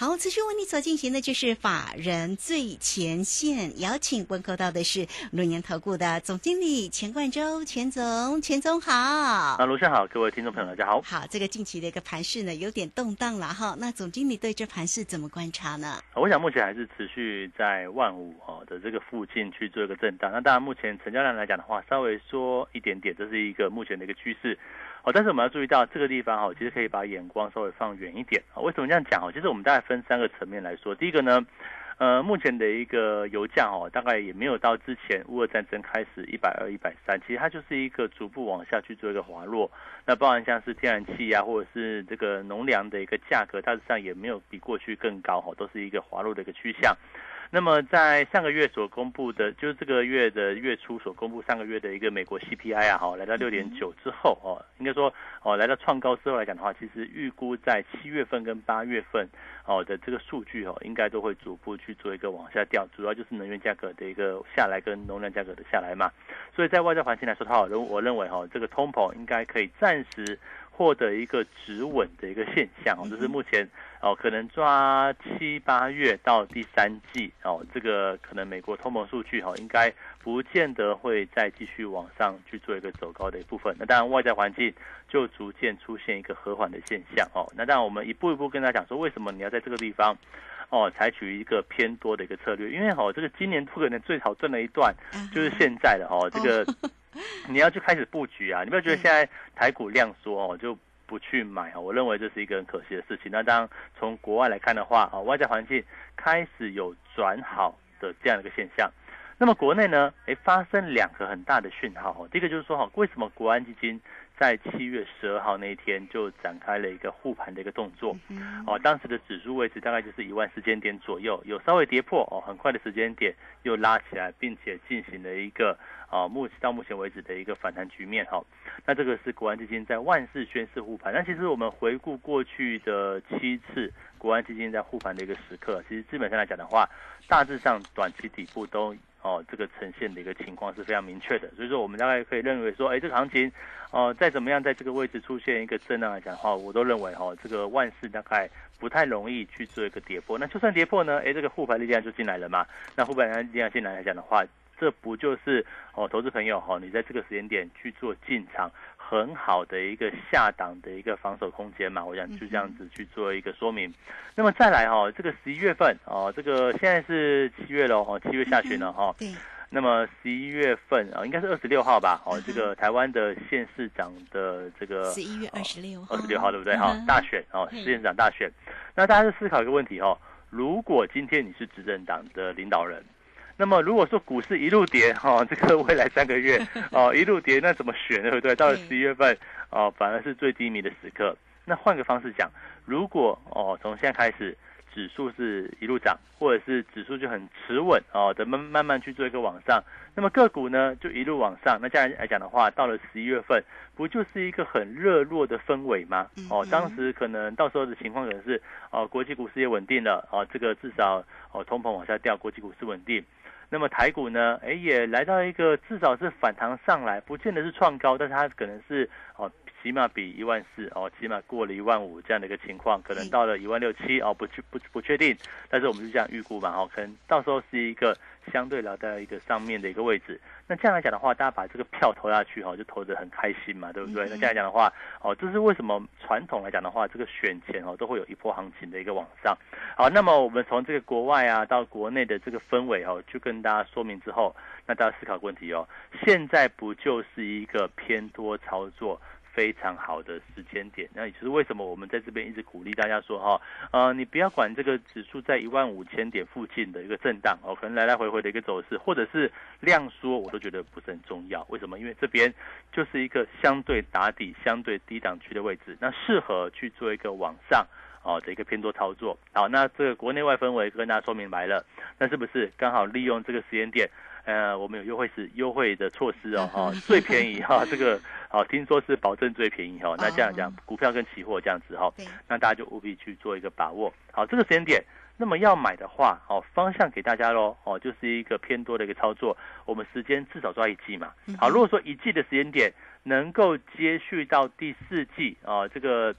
好，持续为你所进行的就是法人最前线，邀请问候到的是龙年投顾的总经理钱冠洲，钱总，钱总好。那，卢先好，各位听众朋友大家好。好，这个近期的一个盘势呢，有点动荡了哈。那总经理对这盘势怎么观察呢？我想目前还是持续在万五哦的这个附近去做一个震荡。那当然，目前成交量来讲的话，稍微缩一点点，这是一个目前的一个趋势。好，但是我们要注意到这个地方哈，其实可以把眼光稍微放远一点啊。为什么这样讲哈？其实我们大概分三个层面来说。第一个呢，呃，目前的一个油价哦，大概也没有到之前乌俄战争开始一百二、一百三，其实它就是一个逐步往下去做一个滑落。那包含像是天然气啊，或者是这个农粮的一个价格，大致上也没有比过去更高哈，都是一个滑落的一个趋向。那么在上个月所公布的，就是这个月的月初所公布上个月的一个美国 CPI 啊，哈，来到六点九之后哦，应该说哦，来到创高之后来讲的话，其实预估在七月份跟八月份哦的这个数据哦，应该都会逐步去做一个往下掉，主要就是能源价格的一个下来跟农粮价格的下来嘛。所以在外在环境来说的话，我我认为哈，这个通膨应该可以暂时。获得一个止稳的一个现象哦，就是目前哦，可能抓七八月到第三季哦，这个可能美国通膨数据哈，应该不见得会再继续往上去做一个走高的一部分。那当然外在环境就逐渐出现一个和缓的现象哦。那当然我们一步一步跟大家讲说，为什么你要在这个地方哦，采取一个偏多的一个策略？因为哦，这个今年不可能最好赚的一段就是现在的哦，这个。你要去开始布局啊！你不要觉得现在台股量缩哦，就不去买啊！我认为这是一个很可惜的事情。那当从国外来看的话啊，外在环境开始有转好的这样一个现象。那么国内呢，哎，发生两个很大的讯号哦。第一个就是说哈，为什么国安基金？在七月十二号那一天就展开了一个护盘的一个动作，哦，当时的指数位置大概就是一万时间点左右，有稍微跌破哦，很快的时间点又拉起来，并且进行了一个啊目到目前为止的一个反弹局面哈。那这个是国安基金在万事宣誓护盘。那其实我们回顾过去的七次国安基金在护盘的一个时刻，其实基本上来讲的话，大致上短期底部都。哦，这个呈现的一个情况是非常明确的，所以说我们大概可以认为说，哎，这个行情，哦，再怎么样在这个位置出现一个震荡来讲的话，我都认为哈，这个万事大概不太容易去做一个跌破。那就算跌破呢，哎，这个护盘力量就进来了嘛。那护盘力量进来来讲的话，这不就是哦，投资朋友哈，你在这个时间点去做进场。很好的一个下档的一个防守空间嘛，我想就这样子去做一个说明。那么再来哈，这个十一月份哦，这个现在是七月了哦，七月下旬了哈。对。那么十一月份啊，应该是二十六号吧？哦，这个台湾的县市长的这个十一月二十六号，二十六号对不对？哈，大选哦，县长大选。那大家就思考一个问题哈，如果今天你是执政党的领导人。那么如果说股市一路跌哈，这个未来三个月 哦一路跌，那怎么选对不对？到了十一月份哦，反而是最低迷的时刻。那换个方式讲，如果哦从现在开始指数是一路涨，或者是指数就很持稳哦，等慢慢慢去做一个往上，那么个股呢就一路往上。那这样来讲的话，到了十一月份，不就是一个很热络的氛围吗？哦，当时可能到时候的情况可能是哦国际股市也稳定了哦，这个至少哦通膨往下掉，国际股市稳定。那么台股呢？哎，也来到一个至少是反弹上来，不见得是创高，但是它可能是哦，起码比一万四哦，起码过了一万五这样的一个情况，可能到了一万六七哦，不确不不确定，但是我们就这样预估嘛，哦，可能到时候是一个。相对来到一个上面的一个位置，那这样来讲的话，大家把这个票投下去哈，就投得很开心嘛，对不对？那这样来讲的话，哦，这是为什么传统来讲的话，这个选前哦都会有一波行情的一个往上。好，那么我们从这个国外啊到国内的这个氛围哦，就跟大家说明之后，那大家思考问题哦，现在不就是一个偏多操作？非常好的时间点，那也就是为什么我们在这边一直鼓励大家说哈，呃，你不要管这个指数在一万五千点附近的一个震荡哦，可能来来回回的一个走势，或者是量缩，我都觉得不是很重要。为什么？因为这边就是一个相对打底、相对低档区的位置，那适合去做一个往上哦的一个偏多操作。好，那这个国内外氛围跟大家说明白了，那是不是刚好利用这个时间点？呃，我们有优惠是优惠的措施哦，哈，最便宜哈，这个哦，听说是保证最便宜哈。那这样讲，股票跟期货这样子哈，那大家就务必去做一个把握。好，这个时间点，那么要买的话，哦，方向给大家喽，哦，就是一个偏多的一个操作。我们时间至少抓一季嘛。好，如果说一季的时间点能够接续到第四季啊，这个。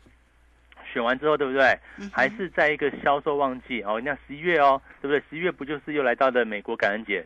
选完之后，对不对？还是在一个销售旺季哦。那十一月哦，对不对？十一月不就是又来到了美国感恩节，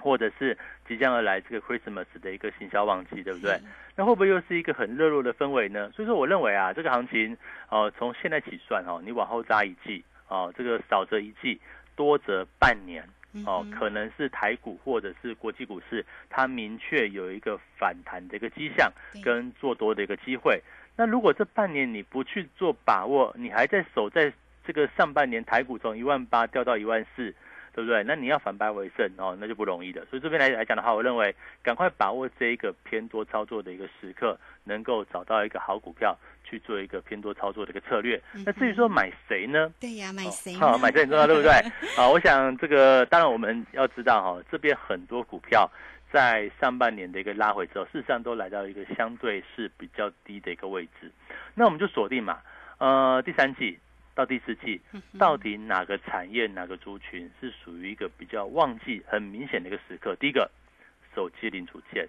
或者是即将而来这个 Christmas 的一个行销旺季，对不对？那会不会又是一个很热络的氛围呢？所以说，我认为啊，这个行情哦，从现在起算哦，你往后扎一季哦，这个少则一季，多则半年哦，可能是台股或者是国际股市，它明确有一个反弹的一个迹象，跟做多的一个机会。那如果这半年你不去做把握，你还在守在这个上半年台股从一万八掉到一万四，对不对？那你要反败为胜哦，那就不容易的。所以这边来来讲的话，我认为赶快把握这一个偏多操作的一个时刻，能够找到一个好股票去做一个偏多操作的一个策略。那至于说买谁呢？对呀，买谁？好，买谁很重要，对不对？啊，我想这个当然我们要知道哈，这边很多股票。在上半年的一个拉回之后，事实上都来到一个相对是比较低的一个位置。那我们就锁定嘛，呃，第三季到第四季，到底哪个产业、哪个族群是属于一个比较旺季、很明显的一个时刻？第一个，手机零组件。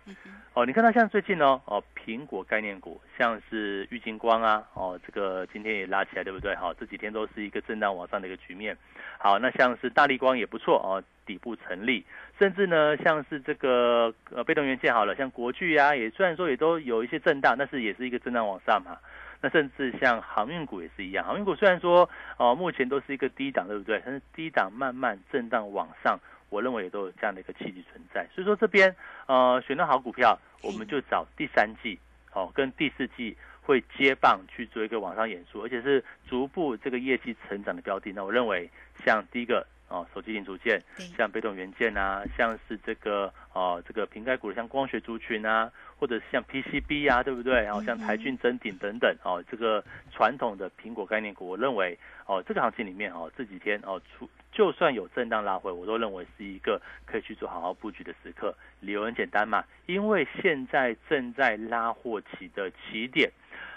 哦，你看到像最近哦，哦，苹果概念股，像是玉金光啊，哦，这个今天也拉起来，对不对？好，这几天都是一个震荡往上的一个局面。好，那像是大力光也不错哦。底部成立，甚至呢，像是这个呃被动元件好了，像国巨啊，也虽然说也都有一些震荡，但是也是一个震荡往上嘛。那甚至像航运股也是一样，航运股虽然说哦目前都是一个低档，对不对？但是低档慢慢震荡往上，我认为也都有这样的一个契机存在。所以说这边呃选到好股票，我们就找第三季哦跟第四季会接棒去做一个往上演出，而且是逐步这个业绩成长的标的。那我认为像第一个。哦，手机零组件，像被动元件啊，像是这个哦，这个瓶盖股像光学族群啊，或者是像 PCB 啊，对不对？然后像台骏、真鼎等等哦，这个传统的苹果概念股，我认为哦，这个行情里面哦，这几天哦，出就算有震荡拉回，我都认为是一个可以去做好好布局的时刻。理由很简单嘛，因为现在正在拉货期的起点。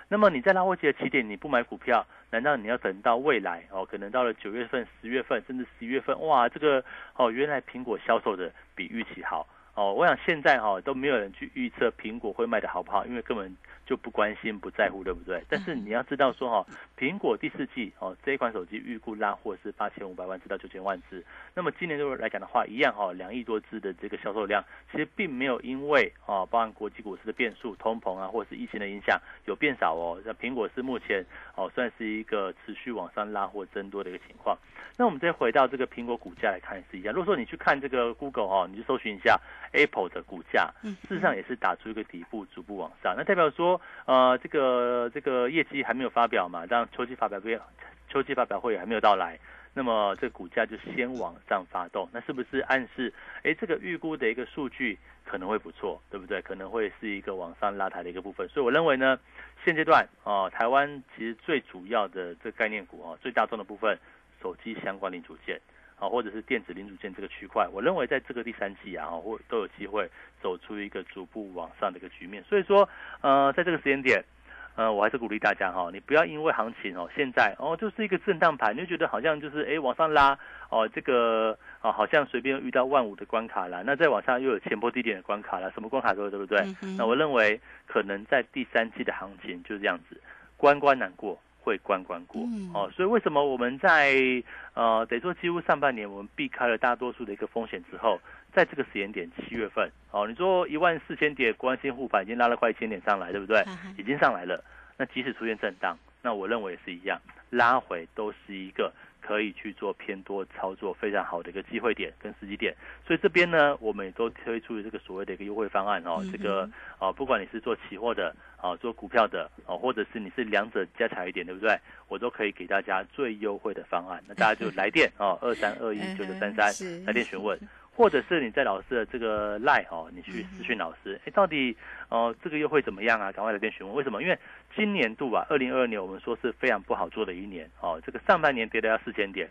那么你在拉货期的起点，你不买股票，难道你要等到未来哦？可能到了九月份、十月份，甚至十一月份，哇，这个哦，原来苹果销售的比预期好哦。我想现在哈都没有人去预测苹果会卖的好不好，因为根本。就不关心不在乎，对不对？但是你要知道说哈，苹果第四季哦这一款手机预估拉货是八千五百万至到九千万只。那么今年度来讲的话，一样哈，两亿多只的这个销售量，其实并没有因为哦，包含国际股市的变数、通膨啊，或者是疫情的影响有变少哦。那苹果是目前哦算是一个持续往上拉货增多的一个情况。那我们再回到这个苹果股价来看也是一样。如果说你去看这个 Google 哦，你去搜寻一下 Apple 的股价，事实上也是打出一个底部，逐步往上。那代表说。呃，这个这个业绩还没有发表嘛？当秋季发表会，秋季发表会还没有到来，那么这股价就先往上发动，那是不是暗示，哎，这个预估的一个数据可能会不错，对不对？可能会是一个往上拉抬的一个部分。所以我认为呢，现阶段哦，台湾其实最主要的这概念股哦，最大众的部分，手机相关零组件。啊，或者是电子零组件这个区块，我认为在这个第三季啊，或都有机会走出一个逐步往上的一个局面。所以说，呃，在这个时间点，呃，我还是鼓励大家哈，你不要因为行情哦，现在哦就是一个震荡盘，你就觉得好像就是哎往上拉哦，这个哦好像随便遇到万五的关卡啦，那再往上又有前波低点的关卡啦，什么关卡都有，对不对？那我认为可能在第三季的行情就是这样子，关关难过。会关关过哦，所以为什么我们在呃得说几乎上半年我们避开了大多数的一个风险之后，在这个时间点七月份哦，你说一万四千点关心护盘已经拉了快一千点上来，对不对？已经上来了。那即使出现震荡，那我认为也是一样，拉回都是一个。可以去做偏多操作，非常好的一个机会点跟时机点，所以这边呢，我们也都推出这个所谓的一个优惠方案哦。这个啊，不管你是做期货的啊，做股票的啊，或者是你是两者加起来一点，对不对？我都可以给大家最优惠的方案。那大家就 来电哦，二三二一九九三三来电询问。或者是你在老师的这个赖哦，你去咨询老师，哎，到底哦这个又会怎么样啊？赶快来电询问，为什么？因为今年度啊，二零二二年我们说是非常不好做的一年哦，这个上半年跌了要四千点，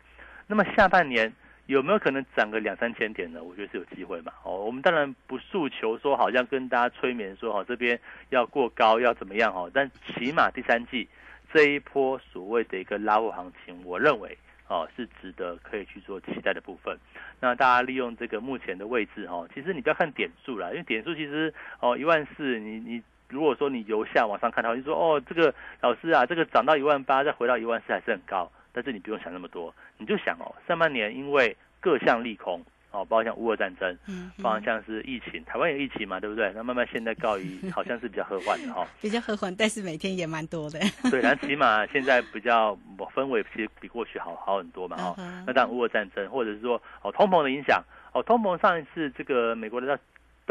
那么下半年。有没有可能涨个两三千点呢？我觉得是有机会嘛。哦，我们当然不诉求说好像跟大家催眠说哦这边要过高要怎么样哦，但起码第三季这一波所谓的一个拉货行情，我认为哦是值得可以去做期待的部分。那大家利用这个目前的位置哦，其实你不要看点数啦，因为点数其实哦一万四，你你如果说你由下往上看的话，就说哦这个老师啊，这个涨到一万八再回到一万四还是很高。但是你不用想那么多，你就想哦，上半年因为各项利空哦，包括像乌俄战争，嗯，包括像是疫情，台湾有疫情嘛，对不对？那慢慢现在告一，好像是比较和缓的哈，比较和缓，但是每天也蛮多的。对，然起码现在比较氛围其实比过去好好很多嘛哈。那当然乌俄战争，或者是说哦通膨的影响，哦通膨上一次这个美国的。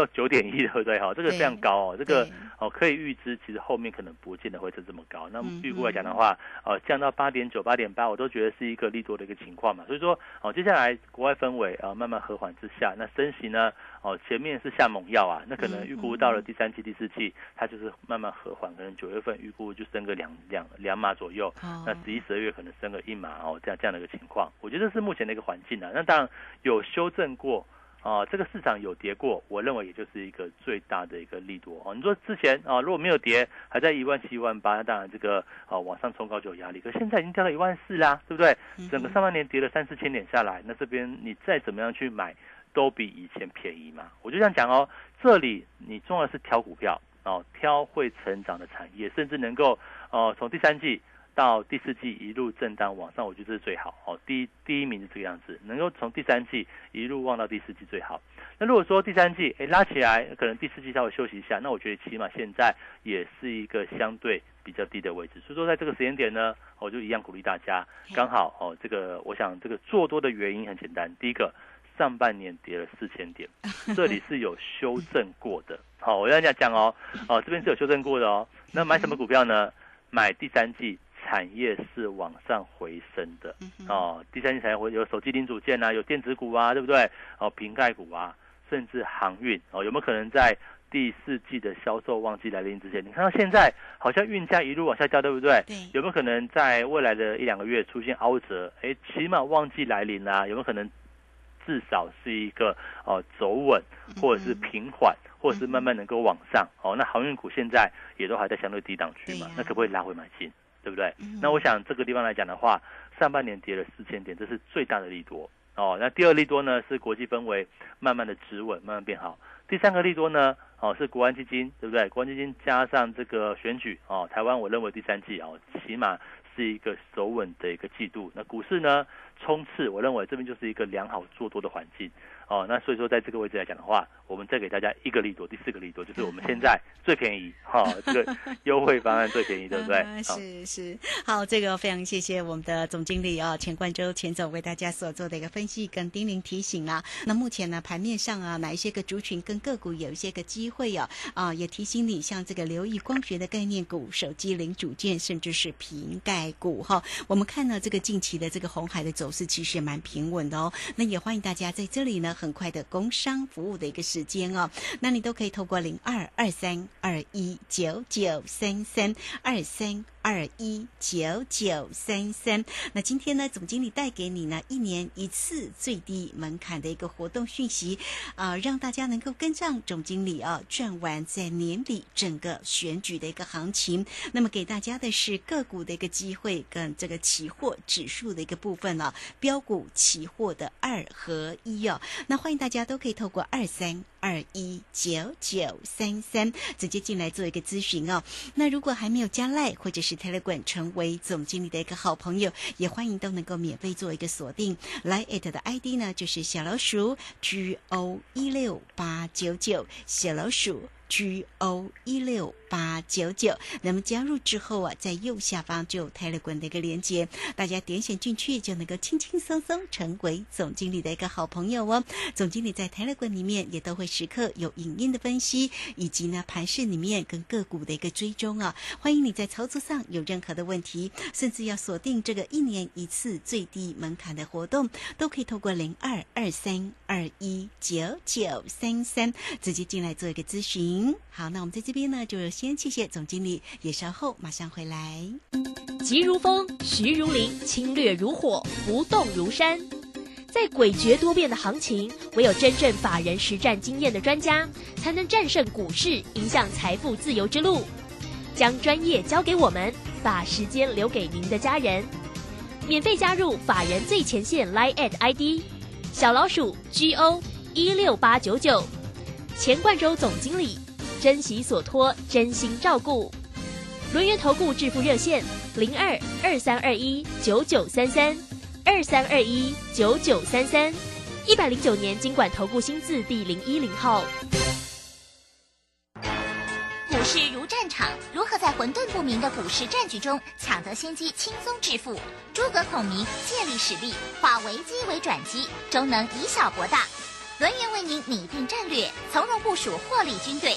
到九点一，对不对？哈，这个非常高哦。这个哦，可以预知，其实后面可能不见得会是这么高。那预估来讲的话，呃，降到八点九、八点八，我都觉得是一个利多的一个情况嘛。所以说，哦，接下来国外氛围啊慢慢和缓之下，那升息呢，哦，前面是下猛药啊，那可能预估到了第三季、第四季，它就是慢慢和缓，可能九月份预估就升个两两两码左右。那十一、十二月可能升个一码哦，这样这样的一个情况，我觉得是目前的一个环境啊。那当然有修正过。啊，这个市场有跌过，我认为也就是一个最大的一个力度哦。你说之前啊，如果没有跌，还在一万七、一万八，那当然这个啊往上冲高就有压力。可现在已经掉到一万四啦，对不对？整个上半年跌了三四千点下来，那这边你再怎么样去买，都比以前便宜嘛。我就这样讲哦，这里你重要是挑股票哦，挑会成长的产业，甚至能够哦从第三季。到第四季一路震荡往上，我觉得这是最好哦。第一第一名是这个样子，能够从第三季一路望到第四季最好。那如果说第三季哎拉起来，可能第四季稍微休息一下，那我觉得起码现在也是一个相对比较低的位置。所以说在这个时间点呢，我就一样鼓励大家，刚好哦这个我想这个做多的原因很简单，第一个上半年跌了四千点，这里是有修正过的。好，我要讲讲哦哦这边是有修正过的哦。那买什么股票呢？买第三季。产业是往上回升的哦，第三季产业会有手机零组件啊，有电子股啊，对不对？哦，瓶盖股啊，甚至航运哦，有没有可能在第四季的销售旺季来临之前？你看到现在好像运价一路往下掉，对不对？对。有没有可能在未来的一两个月出现凹折？哎，起码旺季来临啦，有没有可能至少是一个哦走稳，或者是平缓，或者是慢慢能够往上？哦，那航运股现在也都还在相对低档区嘛，那可不可以拉回买进？对不对？那我想这个地方来讲的话，上半年跌了四千点，这是最大的利多哦。那第二利多呢，是国际氛围慢慢的止稳，慢慢变好。第三个利多呢，哦是国安基金，对不对？国安基金加上这个选举哦，台湾我认为第三季哦，起码是一个守稳的一个季度。那股市呢，冲刺，我认为这边就是一个良好做多的环境。哦，那所以说在这个位置来讲的话，我们再给大家一个利多，第四个利多就是我们现在 最便宜，哈，这个 优惠方案最便宜，对不对？是是，好，这个非常谢谢我们的总经理啊，钱冠洲钱总为大家所做的一个分析跟叮咛提醒啊。那目前呢，盘面上啊，哪一些个族群跟个股有一些个机会啊？啊，也提醒你，像这个留意光学的概念股、手机零组件，甚至是瓶盖股哈。我们看到，这个近期的这个红海的走势其实也蛮平稳的哦。那也欢迎大家在这里呢。很快的工商服务的一个时间哦，那你都可以透过零二二三二一九九三三二三。二一九九三三，那今天呢，总经理带给你呢一年一次最低门槛的一个活动讯息，啊，让大家能够跟上总经理啊赚完在年底整个选举的一个行情。那么给大家的是个股的一个机会，跟这个期货指数的一个部分了，标股期货的二合一哦。那欢迎大家都可以透过二三。二一九九三三，直接进来做一个咨询哦。那如果还没有加赖或者是 Telegram 成为总经理的一个好朋友，也欢迎都能够免费做一个锁定。来艾特的 ID 呢，就是小老鼠 G O 一六八九九，小老鼠。G O 一六九九。那么加入之后啊，在右下方就有 Telegram 的一个连接，大家点选进去就能够轻轻松松成为总经理的一个好朋友哦。总经理在 Telegram 里面也都会时刻有影音的分析，以及呢盘市里面跟个股的一个追踪啊。欢迎你在操作上有任何的问题，甚至要锁定这个一年一次最低门槛的活动，都可以透过零二二三二一九九三三直接进来做一个咨询。好，那我们在这边呢，就先谢谢总经理，也稍后马上回来。急如风，徐如林，侵略如火，不动如山。在诡谲多变的行情，唯有真正法人实战经验的专家，才能战胜股市，迎向财富自由之路。将专业交给我们，把时间留给您的家人。免费加入法人最前线 Line at ID 小老鼠 GO 一六八九九，钱冠洲总经理，珍惜所托，真心照顾。轮源投顾致富热线零二二三二一九九三三二三二一九九三三，一百零九年经管投顾新字第零一零号。股市如战场，如何在混沌不明的股市战局中抢得先机，轻松致富？诸葛孔明借力使力，化危机为转机，终能以小博大。轮源为您拟定战略，从容部署获利军队。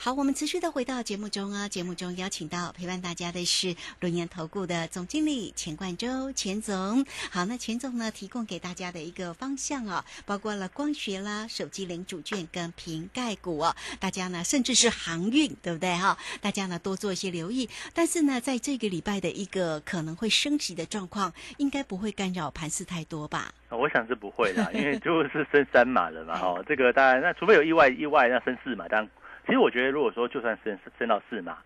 好，我们持续的回到节目中啊。节目中邀请到陪伴大家的是龙岩投顾的总经理钱冠洲，钱总。好，那钱总呢提供给大家的一个方向啊，包括了光学啦、手机零组件跟瓶盖股啊，大家呢甚至是航运，对不对哈？大家呢多做一些留意。但是呢，在这个礼拜的一个可能会升级的状况，应该不会干扰盘势太多吧？我想是不会啦，因为就是升三码了嘛，哦，这个当然，那除非有意外，意外那升四码，当然。其实我觉得，如果说就算升升到四码，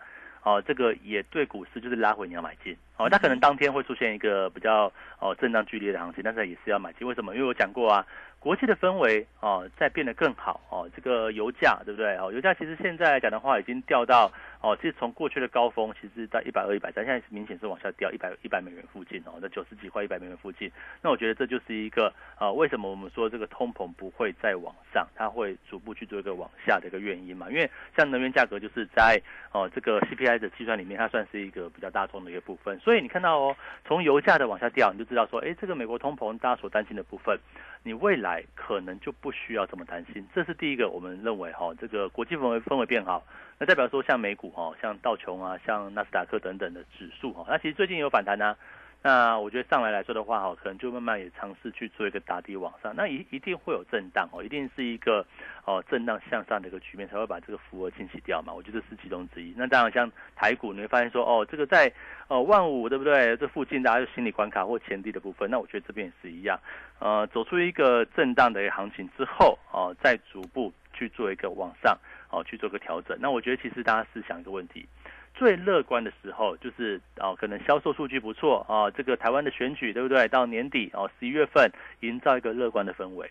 哦，这个也对股市就是拉回你要买进，哦，它可能当天会出现一个比较哦震荡剧烈的行情，但是也是要买进。为什么？因为我讲过啊。国际的氛围哦，在变得更好哦。这个油价对不对？哦，油价其实现在来讲的话，已经掉到哦，其实从过去的高峰，其实在一百二、一百三，现在明显是往下掉，一百一百美元附近哦，在九十几块、一百美元附近。那我觉得这就是一个啊，为什么我们说这个通膨不会再往上，它会逐步去做一个往下的一个原因嘛？因为像能源价格就是在哦这个 CPI 的计算里面，它算是一个比较大众的一个部分。所以你看到哦，从油价的往下掉，你就知道说，哎，这个美国通膨大家所担心的部分。你未来可能就不需要这么担心，这是第一个。我们认为哈，这个国际氛围氛围变好，那代表说像美股哈，像道琼啊，像纳斯达克等等的指数哈，那其实最近有反弹呢。那我觉得上来来说的话，哈，可能就慢慢也尝试去做一个打底往上，那一一定会有震荡哦，一定是一个哦震荡向上的一个局面，才会把这个浮额清洗掉嘛。我觉得是其中之一。那当然像台股，你会发现说，哦，这个在哦万五对不对？这附近大家就心理关卡或前低的部分，那我觉得这边也是一样，呃，走出一个震荡的一个行情之后，哦，再逐步去做一个往上，哦，去做个调整。那我觉得其实大家是想一个问题。最乐观的时候就是哦，可能销售数据不错啊，这个台湾的选举对不对？到年底哦，十一月份营造一个乐观的氛围。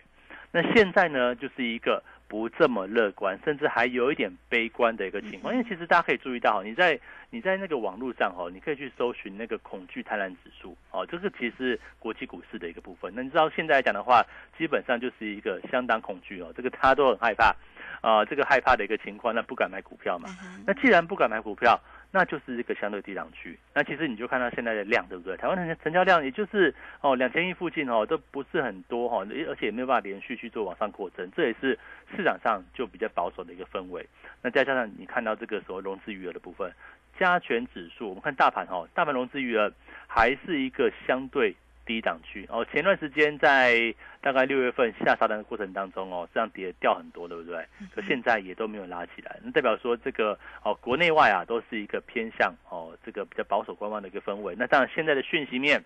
那现在呢，就是一个不这么乐观，甚至还有一点悲观的一个情况。因为其实大家可以注意到，你在你在那个网络上哦，你可以去搜寻那个恐惧贪婪指数哦，这个其实国际股市的一个部分。那你知道现在来讲的话，基本上就是一个相当恐惧哦，这个大家都很害怕。啊，这个害怕的一个情况，那不敢买股票嘛？那既然不敢买股票，那就是一个相对低档区。那其实你就看到现在的量，对不对？台湾的成交量也就是哦两千亿附近哦，都不是很多哈，而且也没有办法连续去做往上扩增，这也是市场上就比较保守的一个氛围。那再加上你看到这个所谓融资余额的部分，加权指数，我们看大盘哦，大盘融资余额还是一个相对。低档区哦，前段时间在大概六月份下杀单的过程当中哦，这样跌掉很多，对不对？可现在也都没有拉起来，那代表说这个哦，国内外啊都是一个偏向哦，这个比较保守观望的一个氛围。那当然现在的讯息面。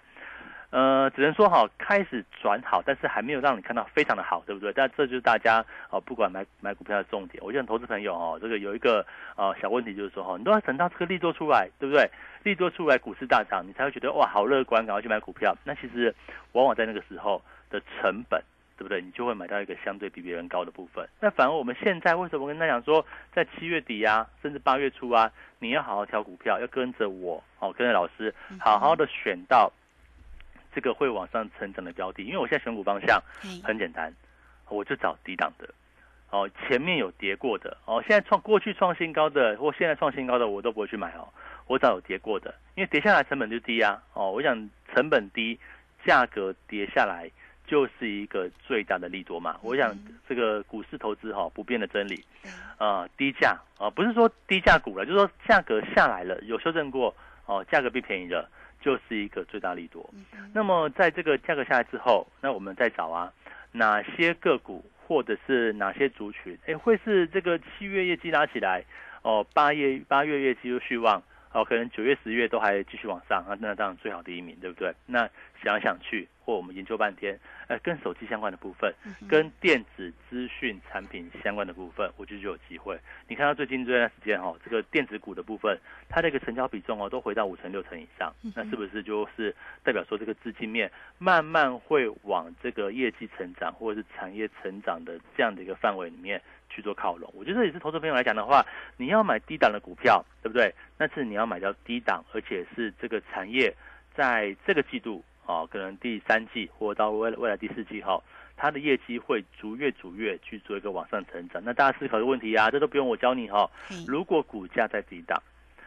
呃，只能说好开始转好，但是还没有让你看到非常的好，对不对？但这就是大家哦，不管买买股票的重点。我觉得投资朋友哦，这个有一个呃小问题，就是说哈，你都要等到这个利多出来，对不对？利多出来，股市大涨，你才会觉得哇，好乐观，赶快去买股票。那其实往往在那个时候的成本对不对？你就会买到一个相对比别人高的部分。那反而我们现在为什么跟他讲说，在七月底啊，甚至八月初啊，你要好好挑股票，要跟着我哦，跟着老师，好好的选到这个会往上成长的标的。因为我现在选股方向很简单，我就找低档的。哦，前面有跌过的哦，现在创过去创新高的或现在创新高的，我都不会去买哦。我找有跌过的，因为跌下来成本就低啊。哦，我想成本低，价格跌下来就是一个最大的利多嘛。我想这个股市投资哈不变的真理，啊，低价啊，不是说低价股了，就是说价格下来了，有修正过哦，价格变便宜了，就是一个最大利多。那么在这个价格下来之后，那我们再找啊，哪些个股？或者是哪些族群？哎，会是这个七月业绩拉起来，哦，八月八月业绩又续旺，哦，可能九月十月都还继续往上啊，那当然最好第一名，对不对？那想想去。或我们研究半天，呃，跟手机相关的部分，跟电子资讯产品相关的部分，我觉得就有机会。你看到最近这段时间哈，这个电子股的部分，它的一个成交比重哦，都回到五成六成以上，那是不是就是代表说这个资金面慢慢会往这个业绩成长或者是产业成长的这样的一个范围里面去做靠拢？我觉得也是投资朋友来讲的话，你要买低档的股票，对不对？但是你要买到低档，而且是这个产业在这个季度。哦，可能第三季或到未未来第四季哈，它的业绩会逐月逐月去做一个往上成长。那大家思考的问题啊，这都不用我教你哈。如果股价在低档，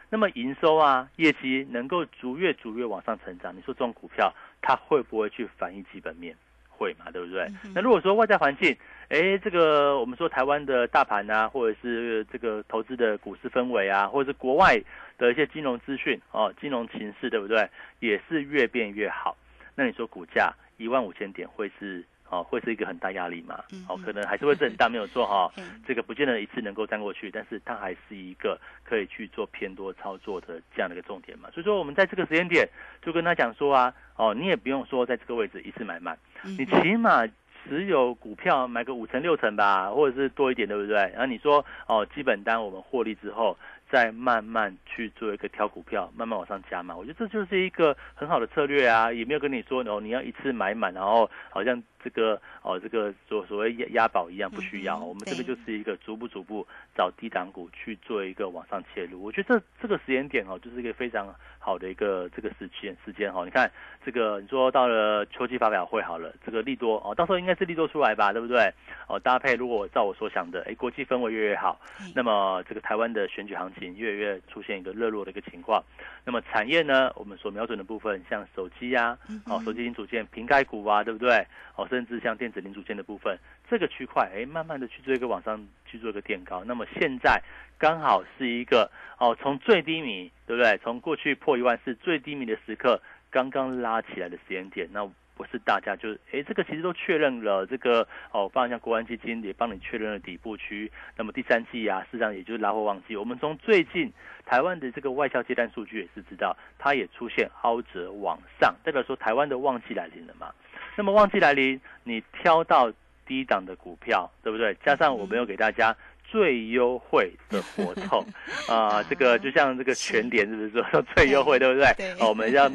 那么营收啊、业绩能够逐月逐月往上成长，你说这种股票它会不会去反映基本面？会嘛，对不对？那如果说外在环境，哎，这个我们说台湾的大盘啊，或者是这个投资的股市氛围啊，或者是国外的一些金融资讯哦，金融情势，对不对？也是越变越好。那你说股价一万五千点会是哦，会是一个很大压力嘛？哦，可能还是会震荡，没有做哈。这个不见得一次能够站过去，但是它还是一个可以去做偏多操作的这样的一个重点嘛。所以说，我们在这个时间点就跟他讲说啊，哦，你也不用说在这个位置一次买满，你起码持有股票买个五成六成吧，或者是多一点，对不对？然后你说哦，基本单我们获利之后。再慢慢去做一个挑股票，慢慢往上加嘛，我觉得这就是一个很好的策略啊，也没有跟你说哦，你要一次买满，然后好像这个哦，这个所所谓押押宝一样，不需要。我们这个就是一个逐步逐步找低档股去做一个往上切入。我觉得这这个时间点哦，就是一个非常好的一个这个时间时间哈。你看这个，你说到了秋季发表会好了，这个利多哦，到时候应该是利多出来吧，对不对？哦，搭配如果照我所想的，哎，国际氛围越越好，那么这个台湾的选举行情。越来越出现一个热络的一个情况，那么产业呢？我们所瞄准的部分，像手机呀，哦，手机零组件、瓶盖股啊，对不对？哦，甚至像电子零组件的部分，这个区块，哎，慢慢的去做一个往上去做一个垫高。那么现在刚好是一个哦，从最低迷，对不对？从过去破一万四最低迷的时刻，刚刚拉起来的时间点，那。不是大家就是哎，这个其实都确认了，这个哦，包括像国安基金也帮你确认了底部区。那么第三季啊，市场也就是拉货旺季。我们从最近台湾的这个外销接单数据也是知道，它也出现凹折往上，代表说台湾的旺季来临了嘛。那么旺季来临，你挑到低档的股票，对不对？加上我们又给大家最优惠的活动 啊，这个就像这个全点是不是说最优惠，对不对？哦，我们要。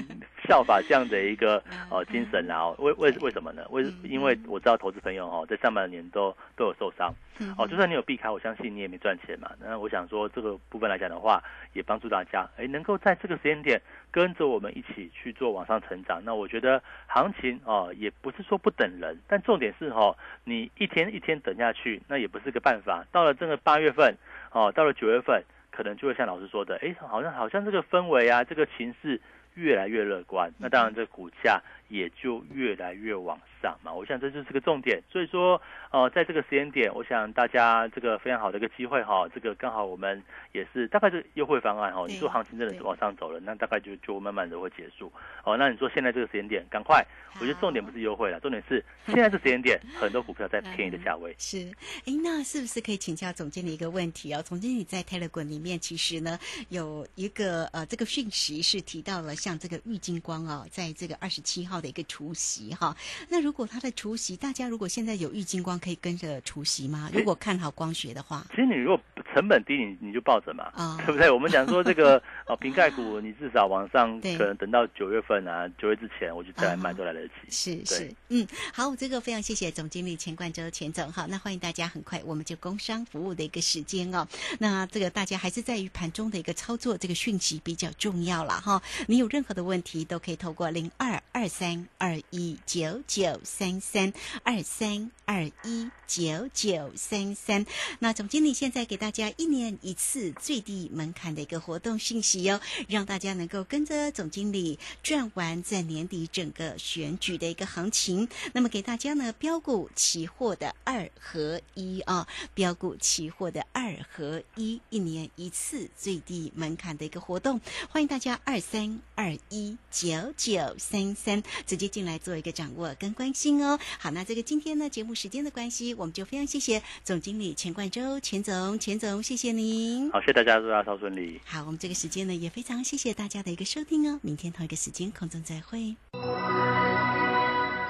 效法这样的一个呃精神，然后为为为什么呢？为因为我知道投资朋友哦，在上半年都都有受伤，哦，就算你有避开，我相信你也没赚钱嘛。那我想说这个部分来讲的话，也帮助大家，哎，能够在这个时间点跟着我们一起去做往上成长。那我觉得行情哦，也不是说不等人，但重点是哦，你一天一天等下去，那也不是个办法。到了这个八月份哦，到了九月份，可能就会像老师说的，哎，好像好像这个氛围啊，这个情势。越来越乐观，那当然这股价也就越来越往上嘛。我想这就是个重点，所以说，呃，在这个时间点，我想大家这个非常好的一个机会哈，这个刚好我们也是大概是优惠方案哈。你说行情真的是往上走了，那大概就就慢慢的会结束。哦，那你说现在这个时间点，赶快，我觉得重点不是优惠了，重点是现在这时间点，很多股票在便宜的价位。是，哎，那是不是可以请教总经理一个问题啊？总经理在 Telegram 里面其实呢有一个呃这个讯息是提到了。像这个玉金光啊，在这个二十七号的一个除夕哈，那如果它的除夕，大家如果现在有郁金光，可以跟着除夕吗？如果看好光学的话，其实你如果成本低，你你就抱着嘛，哦对不对？我们讲说这个 哦，瓶盖股你至少往上可能等到九月份啊，九月之前我就再来卖啊都来得及。是是，嗯，好，这个非常谢谢总经理钱冠洲钱总，哈，那欢迎大家，很快我们就工商服务的一个时间哦，那这个大家还是在于盘中的一个操作，这个讯息比较重要了哈，你有任何的问题都可以透过零二二三三二一九九三三二三二一九九三三，那总经理现在给大家一年一次最低门槛的一个活动信息哦，让大家能够跟着总经理赚完在年底整个选举的一个行情。那么给大家呢标股期货的二合一啊，标股期货的二合一，一年一次最低门槛的一个活动，欢迎大家二三二一九九三三直接进来做一个掌握跟关心哦。好，那这个今天呢节目时间的关系，我们就非常谢谢总经理钱冠洲钱总，钱总谢谢您。好，谢谢大家，祝大家超顺利。好，我们这个时间呢也非常谢谢大家的一个收听哦，明天同一个时间空中再会。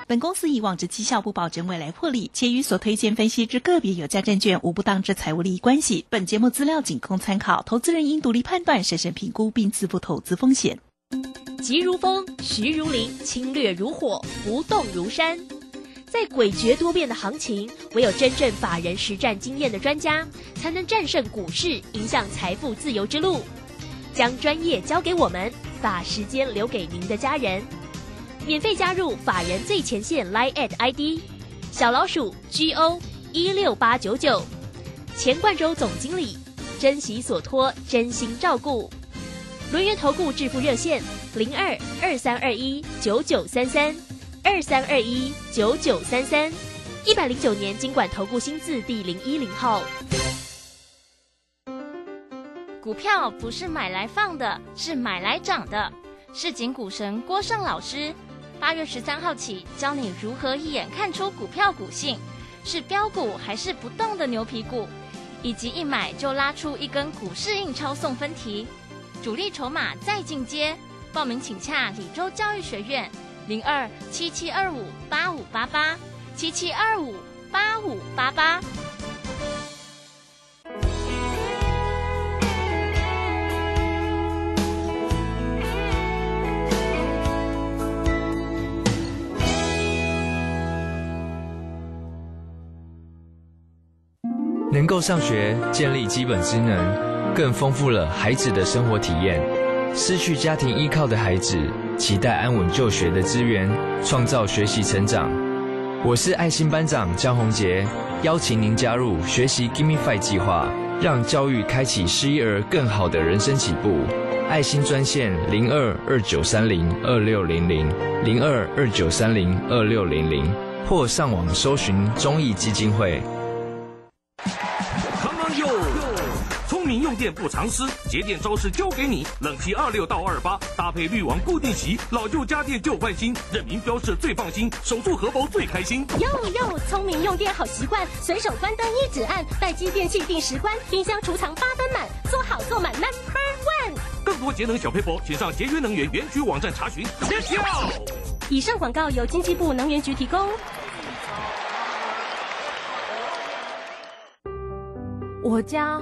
本公司以往之绩效不保证未来获利，且与所推荐分析之个别有价证券无不当之财务利益关系。本节目资料仅供参考，投资人应独立判断、审慎评估并自负投资风险。急如风，徐如林，侵略如火，不动如山。在诡谲多变的行情，唯有真正法人实战经验的专家，才能战胜股市，迎向财富自由之路。将专业交给我们，把时间留给您的家人。免费加入法人最前线 Line at ID 小老鼠 G O 一六八九九，钱冠洲总经理，珍惜所托，真心照顾。轮源投顾致富热线零二二三二一九九三三二三二一九九三三，一百零九年经管投顾新字第零一零号。股票不是买来放的，是买来涨的。市井股神郭胜老师，八月十三号起教你如何一眼看出股票股性，是标股还是不动的牛皮股，以及一买就拉出一根股市印钞送分题，主力筹码再进阶。报名请洽李州教育学院零二七七二五八五八八七七二五八五八八。能够上学，建立基本职能，更丰富了孩子的生活体验。失去家庭依靠的孩子，期待安稳就学的资源，创造学习成长。我是爱心班长江宏杰，邀请您加入学习 Give Me Five 计划，让教育开启失一儿更好的人生起步。爱心专线零二二九三零二六零零零二二九三零二六零零，或上网搜寻中义基金会。用电不藏私，节电招式教给你。冷气二六到二八，搭配滤网固定洗，老旧家电旧换新，任明标示最放心，手术合包最开心。哟哟，聪明用电好习惯，随手关灯一指按，待机电器定时关，冰箱储藏八分满，做好做满 Number One。更多节能小配博，请上节约能源园区网站查询。以上广告由经济部能源局提供。我家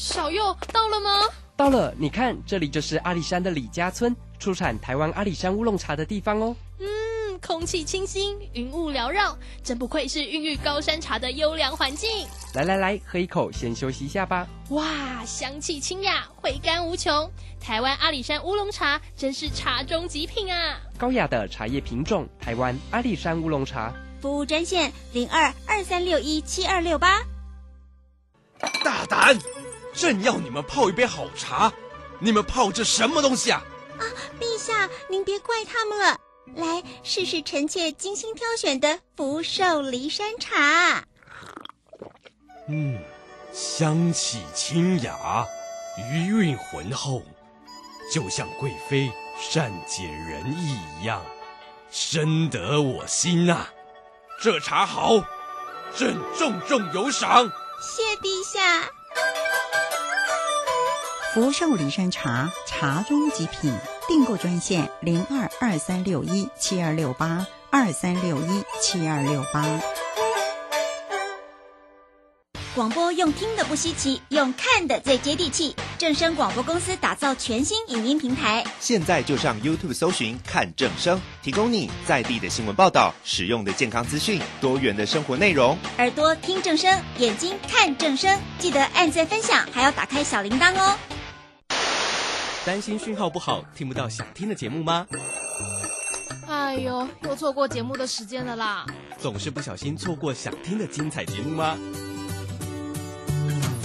小右到了吗？到了，你看，这里就是阿里山的李家村，出产台湾阿里山乌龙茶的地方哦。嗯，空气清新，云雾缭绕，真不愧是孕育高山茶的优良环境。来来来，喝一口，先休息一下吧。哇，香气清雅，回甘无穷。台湾阿里山乌龙茶真是茶中极品啊！高雅的茶叶品种，台湾阿里山乌龙茶。服务专线零二二三六一七二六八。大胆！正要你们泡一杯好茶，你们泡这什么东西啊？啊，陛下，您别怪他们了。来试试臣妾精心挑选的福寿梨山茶。嗯，香气清雅，余韵浑厚，就像贵妃善解人意一样，深得我心呐。这茶好，朕重重有赏。谢陛下。福寿礼山茶，茶中极品。订购专线零二二三六一七二六八二三六一七二六八。广播用听的不稀奇，用看的最接地气。正声广播公司打造全新影音平台，现在就上 YouTube 搜寻“看正声”，提供你在地的新闻报道、实用的健康资讯、多元的生活内容。耳朵听正声，眼睛看正声，记得按赞分享，还要打开小铃铛哦。担心讯号不好，听不到想听的节目吗？哎呦，又错过节目的时间了啦！总是不小心错过想听的精彩节目吗？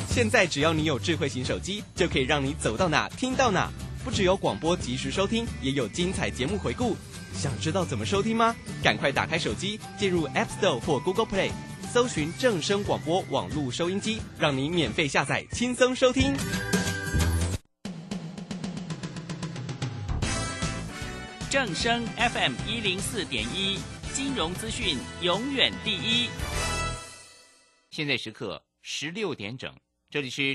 现在只要你有智慧型手机，就可以让你走到哪听到哪。不只有广播及时收听，也有精彩节目回顾。想知道怎么收听吗？赶快打开手机，进入 App Store 或 Google Play，搜寻正声广播网络收音机，让你免费下载，轻松收听。正声 FM 一零四点一，金融资讯永远第一。现在时刻十六点整。这里是